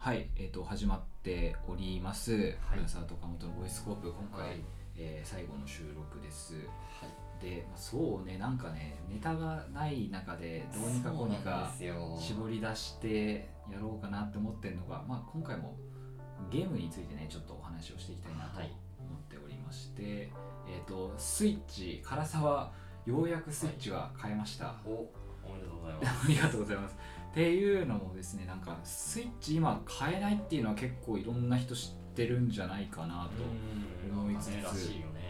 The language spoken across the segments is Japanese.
はい、えっ、と始まっております。はい浦沢と岡本のボイスコープ今回、はいえー最後の収録です。はいで、まあそうねなんかねネタがない中でどうにかこうにか絞り出してやろうかなって思ってるのが、まあ今回もゲームについてねちょっとお話をしていきたいなとはい思っておりまして、えっ、とスイッチ唐沢ようやくスイッチが買えました。おおめでとうございます ありがとうございます。っていうのもですね、なんかスイッチ今買えないっていうのは結構いろんな人知ってるんじゃないかなと思いつつね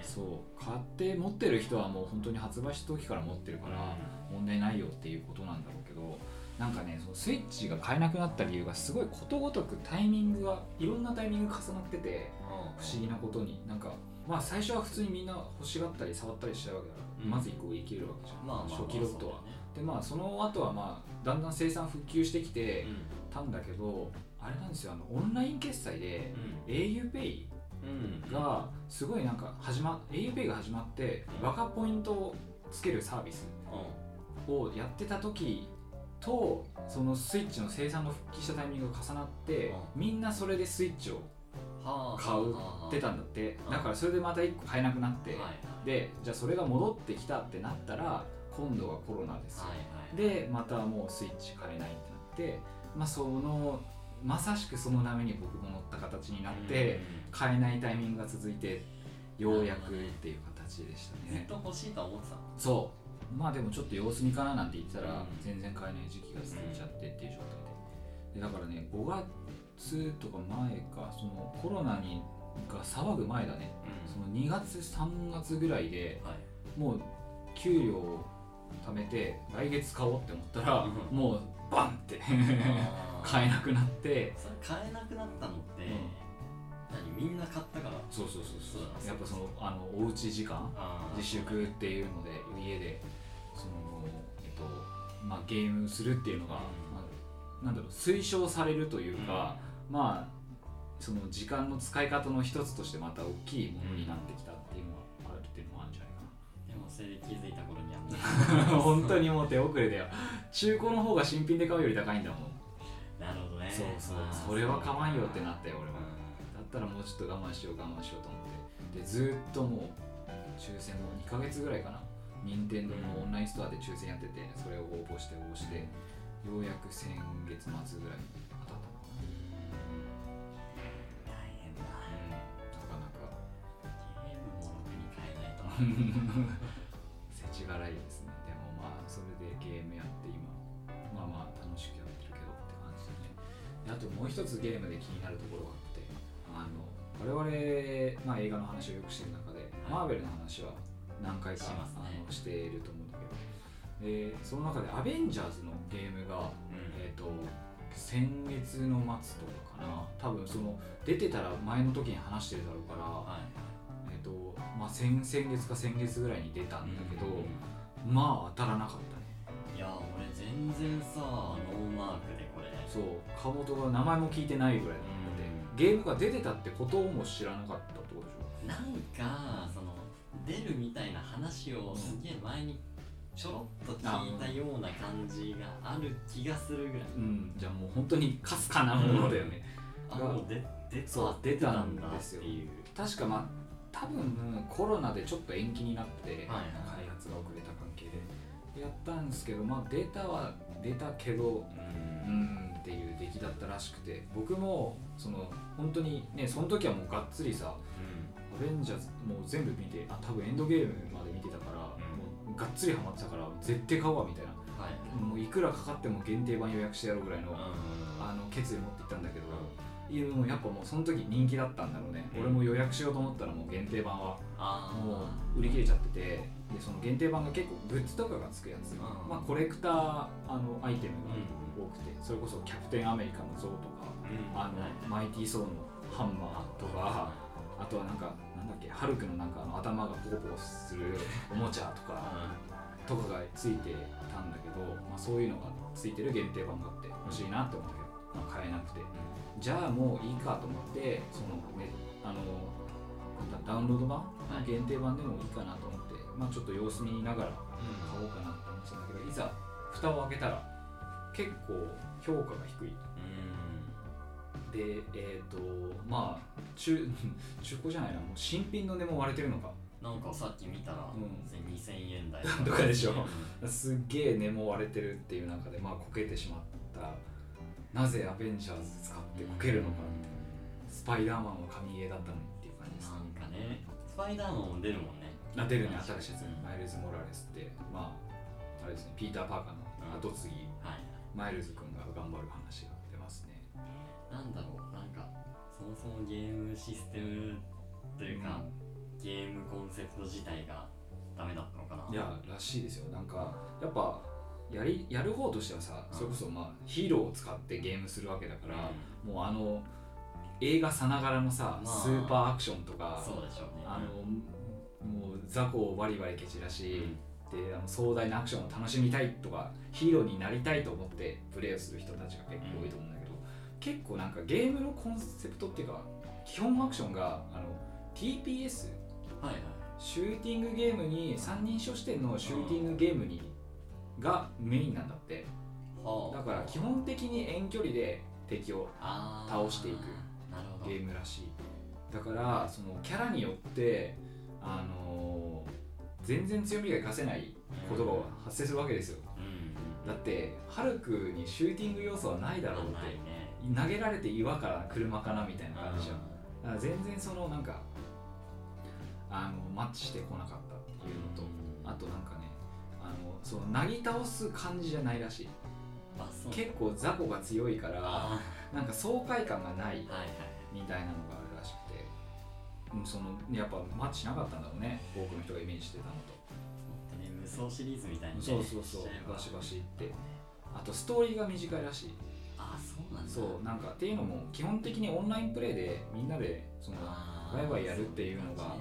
そう買って持ってる人はもう本当に発売した時から持ってるから問題ないよっていうことなんだろうけどなんかねそのスイッチが買えなくなった理由がすごいことごとくタイミングがいろんなタイミング重なってて不思議なことに。なんかまあ最初は普通にみんな欲しがったり触ったりしたわけだから、うん。まず1個売り切れるわけじゃん、まあまあまあ初期ロットは、でまあその後はまあだんだん生産復旧してきてうん。たんだけどあれなんですよあのオンライン決済で auPay がすごいなんか始ま auPay が始まってバカポイントをつけるサービスをやってた時とそのスイッチの生産が復帰したタイミングが重なってみんなそれでスイッチをはあ。買うはあってたんだってうん。だからそれでまた1個買えなくなってでじゃあそれが戻ってきたってなったら今度はコロナですよ。でまたもうスイッチ買えないってなってまあそのまさしくその波に僕も乗った形になって買えないタイミングが続いてようやくっていう形でしたね。ずっと欲しいとは思ってたの？そう。まあでもちょっと様子見かななんて言ってたらうん。全然買えない時期が続いちゃってっていう状態で。でだからね5月とか前かそのコロナにが騒ぐ前だね。その2月3月ぐらいではい。もう給料を貯めて来月買おうって思ったらうん。もうバンって 買えなくなって。それ買えなくなったのってうん。何？みんな買ったから。そうそうそうそう。やっぱそのあのおうち時間自粛っていうので家でその、えっとまあ、ゲームするっていうのが、うん。まあなんだろう推奨されるというか、まあその時間の使い方の一つとしてまた大きいものになってきたっていうのはあるっていうのもあるんじゃないかな。でもそれで気づいた頃に 本当にもう手遅れだよ。中古の方が新品で買うより高いんだもん。なるほどね。そうそう。それは買わんよってなったよ俺はうだ。ったらもうちょっと我慢しよう我慢しようと思って。でずーっともう抽選も2ヶ月ぐらいかな。任天堂のオンラインストアで抽選やっててそれを応募して応募してようやく先月末ぐらいに当たったのか大変だ。な、なかなか。ゲームもろくに買えないと一つゲームで気になるところがあってあの我々、まあ、映画の話をよくしてる中で、マーベルの話は何回かしますねあのしていると思うんだけどでその中で「アベンジャーズ」のゲームが、えっ、と先月の末とかかな。多分その出てたら前の時に話してるだろうから、はい。えっ、とまあ先々月か先月ぐらいに出たんだけど、うまあ当たらなかったね。んいや俺全然さノーマークでこれそう川本が名前も聞いてないぐらいだって、うん。ゲームが出てたってことも知らなかったってことでしなんかその出るみたいな話をすげえ前にちょろっと聞いたような感じがある気がするぐらい。ょうん。じゃあもう本当にかすかなものだよね、あがもう出出そう出出たんですよ。確かまあ多分コロナでちょっと延期になって、はいはい。開発が遅れた関係でやったんですけどまあデータは出たけどううんんっていう出来だったらしくて僕もその本当にねその時はもうがっつりさアベンジャーズもう全部見てあ多分エンドゲームまで見てたから、うん。もうがっつりハマってたから絶対買うわみたいな。はい。もういくらかかっても限定版予約してやろうぐらいの,、あの決意持っていったんだけど、いうのもやっぱもうその時人気だったんだろうね、うん。俺も予約しようと思ったらもう限定版はもう売り切れちゃっててでその限定版が結構グッズとかがつくやつ、ん。まあ、コレクターあのアイテムが多くてそれこそキャプテンアメリカの像とかあのマイティー・ソーのハンマーとかあとはなんかなんだっけハルクのなんかあの頭がポコポコするおもちゃとかとかがついてたんだけど、まあ、そういうのがついてる限定版があって欲しいなって思ったけど、まあ、買えなくて。じゃあもういいかと思ってそのねあのダウンロード版、はい。限定版でもいいかなと思って、まあ、ちょっと様子見ながら買おうかなって思ってたんだけどいざ蓋を開けたら結構評価が低いうん。でえっ、とまあ中 中古じゃないなもう新品の値も割れてるのか。なんかさっき見たら、うん。2000円台とか。でしょう。ん。すっげえ値も割れてるっていう中でまあこけてしまった。なぜアベンジャーズ使ってこけるのかスパイダーマンは神ゲーだったのにっていう感じですなんかねスパイダーマンも出るもんね。あ出るね新しいやつ、うん。マイルズ・モラレスってまああれですねピーター・パーカーの後継ぎ、はいマイルズ君が頑張る話が出ますね。なんだろうなんかそもそもゲームシステムというか、ゲームコンセプト自体がダメだったのかな？いやらしいですよ。なんかやっぱやりやる方としてはさそれこそまあヒーローを使ってゲームするわけだから、もうあの映画さながらのさ、まあスーパーアクションとかそうでしょうね。あのもう雑魚をバリバリ蹴散らし、であの壮大なアクションを楽しみたいとかヒーローになりたいと思ってプレイをする人たちが結構多いと思うんだけど、結構なんかゲームのコンセプトっていうか基本アクションがあの TPS はいはい。シューティングゲームに三人称視点のシューティングゲームにがメインなんだって。はあ。だから基本的に遠距離で敵を倒していくゲームらしい。だからそのキャラによってあのー全然強みが活かせないことが発生するわけですよ。うん。だってハルクにシューティング要素はないだろうってね投げられて岩から車かなみたいな感じじゃん。だから全然そのなんかあのマッチしてこなかったっていうのとあとなんかねあのそのなぎ倒す感じじゃないらしい。結構雑魚が強いからあなんか爽快感がない。みたいなのがそのやっぱマッチしなかったんだろうね。多くの人がイメージしてたのと。ね無双シリーズみたいにね。そうそうそう。バシバシって。あとストーリーが短いらしい。あそうなんだ。そうなんかっていうのも基本的にオンラインプレイでみんなでそのワイワイやるっていうのが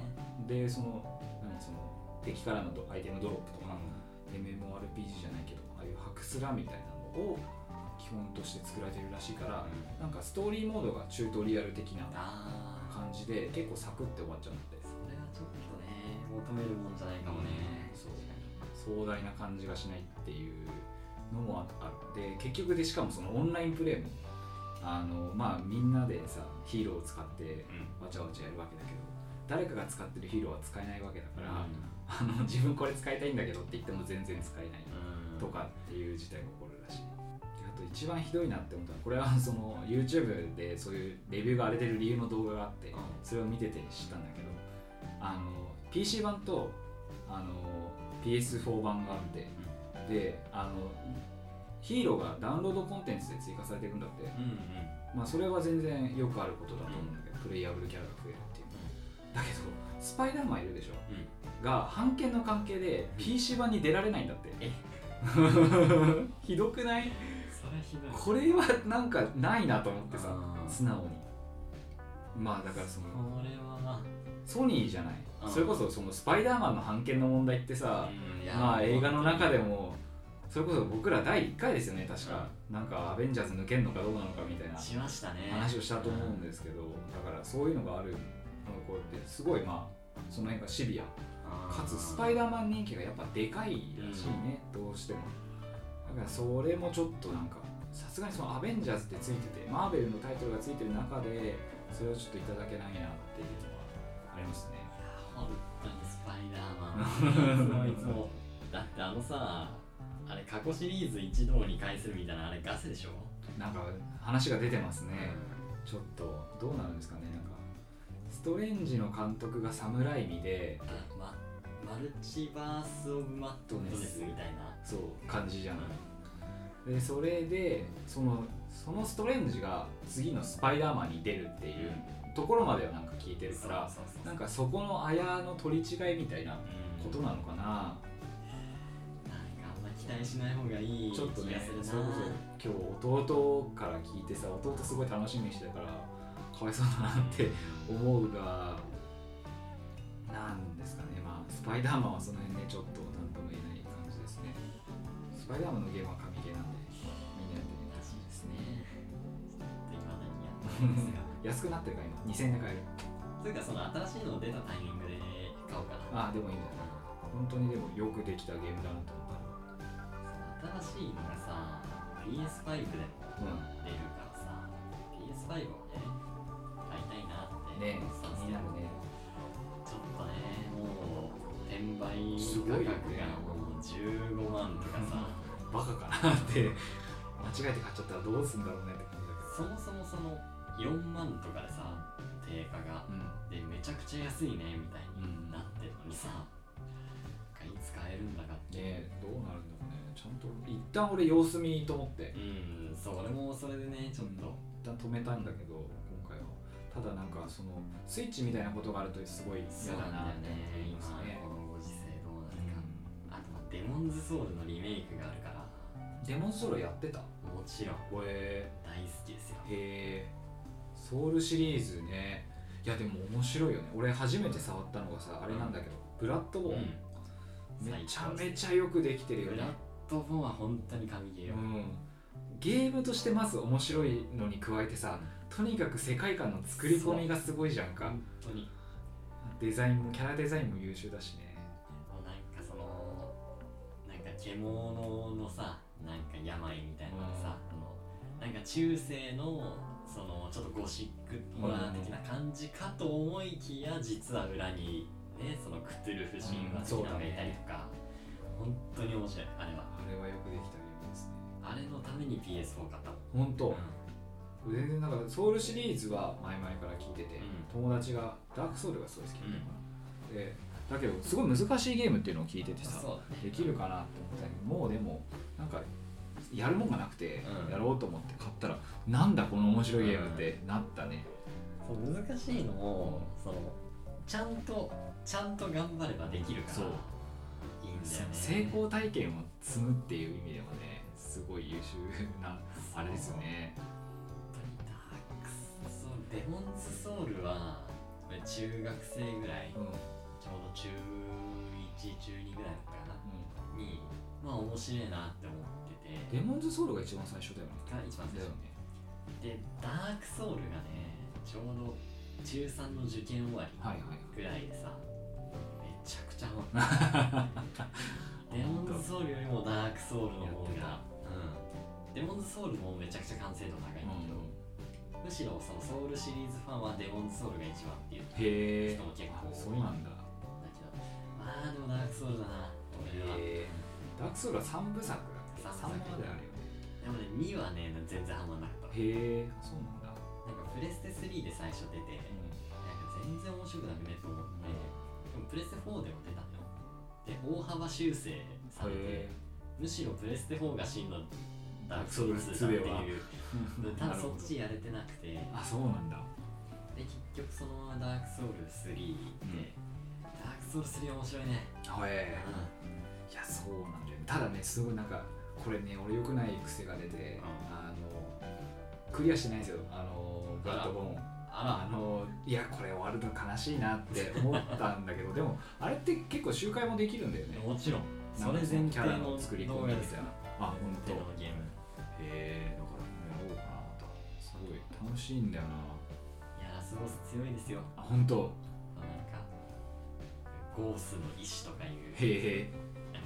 でその何その敵からのアイテムドロップとか、MMORPG じゃないけどああいうハクスラみたいなのを基本として作られてるらしいから、なんかストーリーモードがチュートリアル的な感じで結構サクって終わっちゃうのでそれはちょっとね求めるもんじゃないかもね。そう。壮大な感じがしないっていうのもああって結局でしかもそのオンラインプレイもあのまあみんなでさヒーローを使ってわちゃわちゃやるわけだけど誰かが使ってるヒーローは使えないわけだから、あの自分これ使いたいんだけどって言っても全然使えないうんとかっていう事態が起こる一番ひどいなって思ったのはこれはその YouTube でそういうレビューが荒れてる理由の動画があってそれを見てて知ったんだけどあの PC 版とあの PS4 版があってであのヒーローがダウンロードコンテンツで追加されていくんだって、うんうん。まあ、それは全然よくあることだと思うんだけど、プレイヤブルキャラが増えるっていう。だけどスパイダーマンいるでしょ？うん。が版権の関係で PC 版に出られないんだって。え？ひどくない？これはなんかないなと思ってさうん素直に。まあだからそのこれはソニーじゃない。うんそれこそそのスパイダーマンの版権の問題ってさまあ映画の中でもそれこそ僕ら第1回ですよね確か。なんかアベンジャーズ抜けんのかどうなのかみたいなしましたね。話をしたと思うんですけどだからそういうのがあるこうやってすごいまあその辺がシビア。かつスパイダーマン人気がやっぱでかいらしいね、どうしてもだからそれもちょっとなんかさすがにそのアベンジャーズってついててマーベルのタイトルがついてる中でそれをちょっといただけないなっていうのはありますね。本当にスパイダーマン。いつもいつも。だってあのさあれ過去シリーズ一堂に会するみたいなあれガセでしょ？なんか話が出てますね、ちょっとどうなるんですかね。なんかストレンジの監督がサムライミであまマルチバース・オブ・マットネスみたいな。そう。感じじゃない。でそれでそのそのストレンジが次のスパイダーマンに出るっていうところまではなんか聞いてるからなんかそこのあやの取り違いみたいなうん。ことなのかな、なんかあんま期待しない方がいいちょっとねそれこそ今日弟から聞いてさ弟すごい楽しみにしてたからかわいそうだなって思うがなんですかね。まあスパイダーマンはその辺でちょっと何とも言えない感じですね。スパイダーマンのゲームは神ゲーなんでみんなやってみるしじですね。今何やってるんですか？安くなってるか今。2000円で買える。というかその新しいの出たタイミングで買おうかな。ああでもいいんじゃない？本当にでもよくできたゲームだなと思った新しいのがさ PS5 でも出るからさ、うん、PS5 をね買いたいなってね気になるね。よ価格ねがもう15万とかさバカかなって。間違えて買っちゃったらどうすんだろうねって感じだそもそもその4万とかでさ定価がけどでめちゃくちゃ安いねみたいになってるのにさ、いつ買えるんだかって。ねえどうなるんだろうね。ちゃんと一旦俺様子見と思って。うんそれもそれでねちょっと、一旦止めたんだけど今回は。ただなんかそのスイッチみたいなことがあるとすごい嫌だなって思いますねデモンズソウルのリメイクがあるから。デモンズソロやってた？もちろん。へ大好きですよ。えソウルシリーズね。いやでも面白いよね。俺初めて触ったのがさあれなんだけど、ブラッドボーン、めちゃめちゃよくできてるよね。ブラッドボーンは本当に神ゲー。よ、うん、ゲームとしてまず面白いのに加えてさとにかく世界観の作り込みがすごいじゃんか。本当に。デザインもキャラデザインも優秀だしね獣のさなんか病みたいなのでさ、あのなんか中世のそのちょっとゴシックホラー的な感じかと思いきや実は裏にねそのクトゥルフ神話的なのがいたりとか、本当に面白い。あれは。あれはよくできたゲームですね。あれのために PS4 買ったもん。本当、全然なんかソウルシリーズは前々から聞いてて、うん。友達がダークソウルがすごい好きなのかな、でだけどすごい難しいゲームっていうのを聞いててさできるかなって思ったけどもうでもなんかやるもんがなくてうん。やろうと思って買ったら、なんだこの面白いゲームってなったね、そう難しいのもそのちゃんとちゃんと頑張ればできるからそう。いいんだよね。成功体験を積むっていう意味でもねすごい優秀なあれですよね。デモンズソウルは中学生ぐらいうん、うんちょうど中1中2ぐらいかな。にまあ面白いなって思ってて。デモンズソウルが一番最初だよね。が一番最初。ねでダークソウルがねちょうど中3の受験終わりはいはい。ぐらいでさめちゃくちゃハマった。デモンズソウルよりもダークソウルの方がうん。デモンズソウルもめちゃくちゃ完成度高いんだけど、むしろそのソウルシリーズファンはデモンズソウルが一番っていう人も結構そうなんだまあでもダークソウルだな俺は、ダークソウルは3部作だっけ？三部作。三まであるよね。でもね2はね全然ハマんなかったへえそうなんだ、なんかプレステ3で最初出てなんか全然面白くなくねと思って、でもプレステ4でも出たのよ。で大幅修正されてへむしろプレステ4が真のダークソウル2だっていう。で多分そっちやれてなくて。であそうなんだ。結局そのままダークソウル3で、ダークソウル3面白いね。へえいやそうなんだよね。ただねすごいなんかこれね俺良くない癖が出て、うん。あのクリアしてないんですよ。あのブラッドボーン。ああのいやこれ終わるの悲しいなって 思ったんだけどでもあれって結構周回もできるんだよね。らもちろん。それ前キャラ提のの作り込みみたいな。あ本当。のゲーム。へえだからやろうかなとすごい楽しいんだよな。いやラスボス強いですよ。あ本当ゴースの石とかいうへえ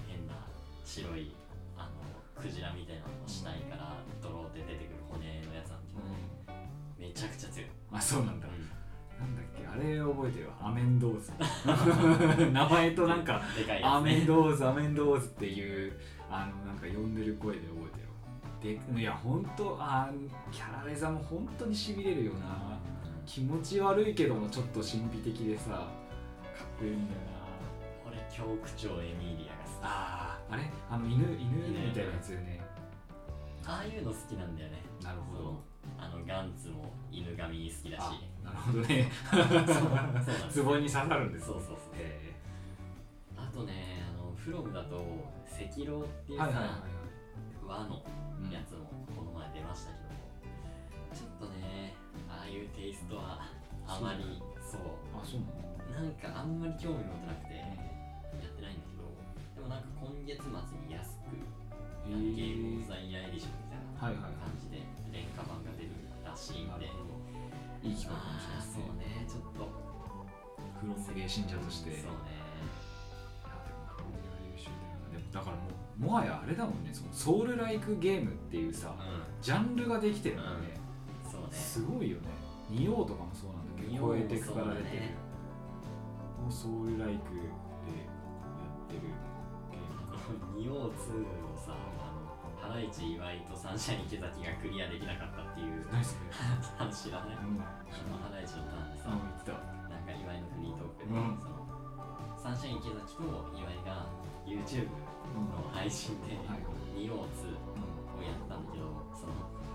変な白いあのクジラみたいなのの死体からドローって出てくる骨のやつなんだけど、めちゃくちゃ強い、あそうなんだ。うん。なんだっけあれ覚えてるわ。アメンドーズ。名前となんかでかいやつ、ね、アメンドーズアメンドーズっていうあのなんか呼んでる声で覚えてるわ。でいや本当あキャラデザも本当にしびれるよな気持ち悪いけどもちょっと神秘的でさかっこいいんだよな。俺教区長エミリアが好き。あーあれ？あの犬犬みたいなやつよね。ああいうの好きなんだよね。なるほど。あのガンツも犬神好きだし。あなるほどね。そう。そうなんですツボに刺さるんですそうそうそうへあとねあのフロムだと赤狼っていうさ、ーはいはい和のうんやつもこの前出ましたけど、ちょっとねああいうテイストはあまりそうあそうなの？なんかあんまり興味持ってなくてなんか今月末に安くへゲーームオブザイヤーエディションみたいな感じで廉価版が出るらしいんでいい機会かもしれないですそうねね。ちょっとフロムゲー信者としてそうね。いやでもフロムゲー優秀だよなでもだからもうもはやあれだもんね。そのソウルライクゲームっていうさうジャンルができてるのね、ん。そうね。すごいよね。仁王とかもそうなんだけど超えてくから出てる。もうソウルライクでやってる仁王2をさあのハライチ岩井とサンシャイン池崎がクリアできなかったっていう何それ話知らない、うん。あのハライチのターンでさ、あ言ってたなんか岩井のフリートークで、うん。そのサンシャイン池崎と岩井が YouTube の配信ではい。仁王2うをやったんだけどその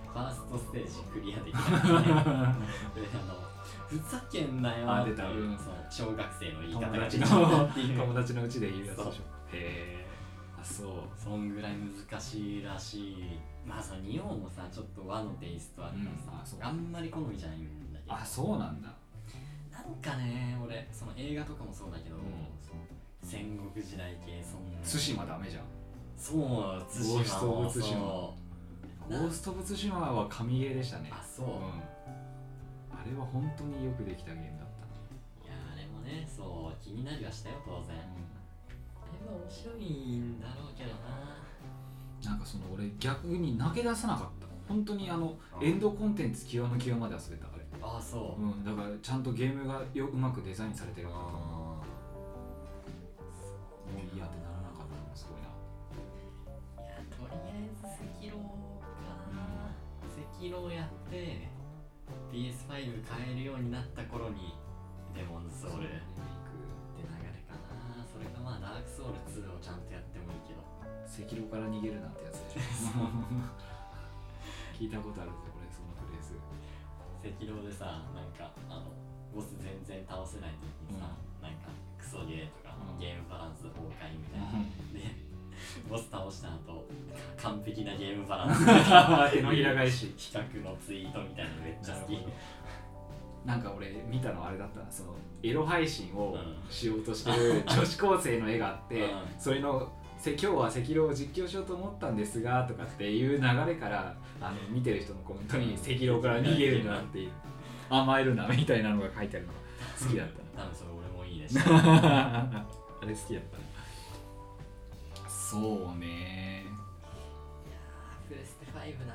ファーストステージクリアできなくて であのふざけんなよあっていうん。その小学生の言い友方が達出ちゃったのっていう。友達のうちで言うやつでしょ。そう。へえあそうそんぐらい難しいらしい。まあその仁王もさちょっと和のテイストあるからさ、うんあそうあんまり好みじゃないんだけど。あそうなんだ。なんかね俺その映画とかもそうだけど、うん。戦国時代系そんな。対馬ダメじゃん。そう対馬ゴースト・オブ・そう。ツシマゴースト・オブ・ツシマは神ゲーでしたね。あそう、うん。あれは本当によくできたゲームだった。いやあれもねそう気になりはしたよ当然。あれは面白いんだろうけどな。なんかその俺逆に投げ出さなかった。本当にあのうんエンドコンテンツ極の極まで遊べたあれ。あそう、うんだからちゃんとゲームがようまくデザインされてるから。もあういいやってならなかったのがすごいな。ーいやとりあえず赤狼か。な赤狼やって PS5 買えるようになった頃にデモンズソウルソウル2をちゃんとやってもいいけど赤狼から逃げるなんてやつでしょ。聞いたことあるぜこれそのフレーズ。赤狼でさなんかあのボス全然倒せない時にさ、なんかクソゲーとか、うん。ゲームバランス崩壊みたいな、でボス倒した後完璧なゲームバランス。手のひら返し比較のツイートみたいなのめっちゃ好きなんか俺見たのあれだったなそのエロ配信をうん。しようとしてる女子高生の絵があって、うん。それのせ今日は赤狼を実況しようと思ったんですがとかっていう流れからあの見てる人のコメントに赤狼から逃げるなっていう 甘えるなみたいなのが書いてあるのが好きだった。多分それ俺もいいでしたなあれ好きだったなそうね。プレステ5な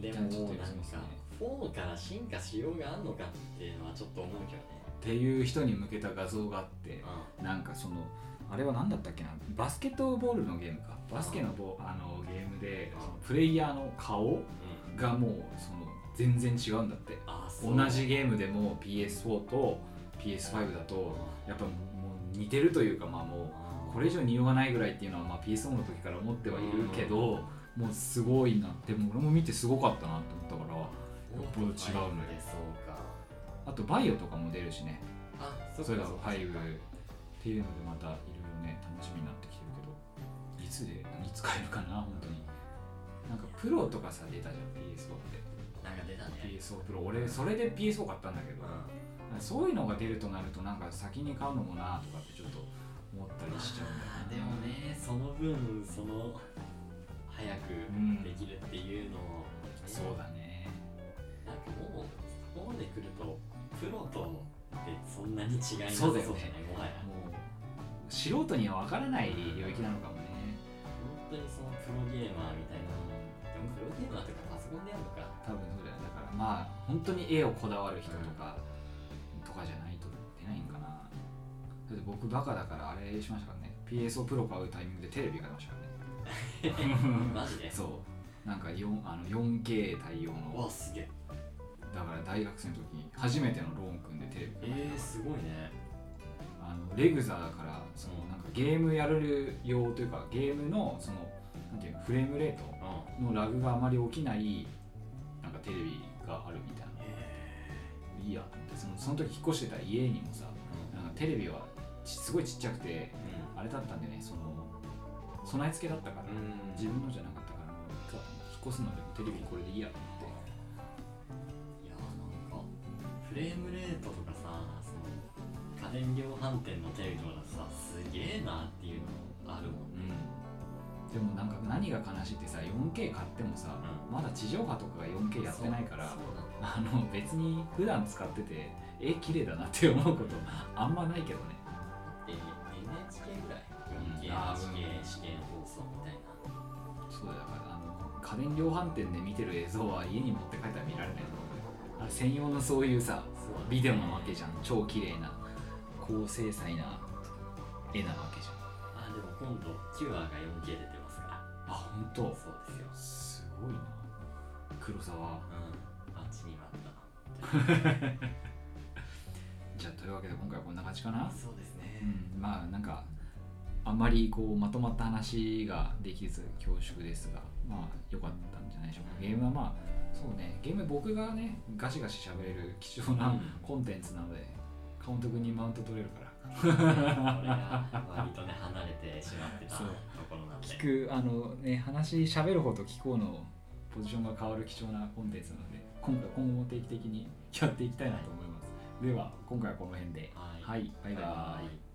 でじゃあちょっともなんか4から進化しようがあんのかっていうのはちょっと思うけどね。っていう人に向けた画像があってうなんかそのあれは何だったっけな？バスケットボールのゲームか。バスケのボあのゲームでそのプレイヤーの顔ん、うん、がもうその全然違うんだって。う。同じゲームでも PS4 と PS5 だとやっぱもう似てるというかまあもうこれ以上匂わないぐらいっていうのはまあ PS4 の時から思ってはいるけどもうすごいなでも俺も見てすごかったなと思ったからよっぽど違うのよそうかあとバイオとかも出るしね。あそそれが5っかそっていうのでまたいろいろね楽しみになってきてるけど。いつでいつ買えるかな本当に。なんかプロとかさ出たじゃん PS4 ってなんか出たね。PS4 プロ。俺それで PS4 買ったんだけど、そういうのが出るとなるとなんか先に買うのもなとかってちょっと思ったりしちゃうんだよあーでもねその分その早くうん。できるっていうのを、ね。そうだねなんかもうそこまで来るとプロとってそんなに違いなさそそうだよね。もはや。もう素人には分からない領域なのかもね。本当にそのプロゲーマーみたいな。でもプロゲーマーとかパソコンでやるのか。多分そうだよだからまあ本当に絵をこだわる人とか、とかじゃないと出ないんかな。だって僕バカだからあれしましたからね。PSO プロ買うタイミングでテレビ買いましたからね。マジで？そう。なんか 4, あの 4K 対応の。わすげえだから大学生の時に初めてのローン組んでテレビえー、すごいね。あのレグザだからそのなんかゲームやる用というかゲームのそのなんていうのフレームレートうん。のラグがあまり起きないなんかテレビがあるみたいな。へいいやってそのその時引っ越してた家にもさなんかテレビはちすごいちっちゃくてあれだったんでねその備え付けだったから、うん。自分のじゃなかったからもういいかと思って引っ越すのでもテレビこれでいいやと思フレームレートとかさその家電量販店のテレビとかさすげえなっていうのあるもんね。でもなんか何が悲しいってさ 4K 買ってもさ、うまだ地上波とかが 4K やってないからあの別に普段使っててえ綺麗だなって思うことあんまないけどね。だって NHK ぐらい？4K、あー 8K 試験放送みたいな。そうだからあの家電量販店で見てる映像は家に持って帰ったら見られないのあれ専用のそういうさビデオなわけじゃん。超綺麗な高精細な絵なわけじゃん。あでも今度9話が 4K 出てますから。あ本当？そうですよ。すごいな。黒沢。うん。あっちにはあった。じゃあというわけで今回はこんな感じかな。そうですね。うん。まあなんかあんまりこうまとまった話ができず恐縮ですがまあ良かったんじゃないでしょうか。ゲームはまあそうね。ゲーム僕がねガシガシ喋れる貴重なうん。コンテンツなので、カウント君にマウント取れるから。割とね離れてしまってたところなんで。聞くあのね話喋る方と聞こうのポジションが変わる貴重なコンテンツなので今回今後も定期的にやっていきたいなと思います、では今回はこの辺で。はい。はいバイバイ。バイバイ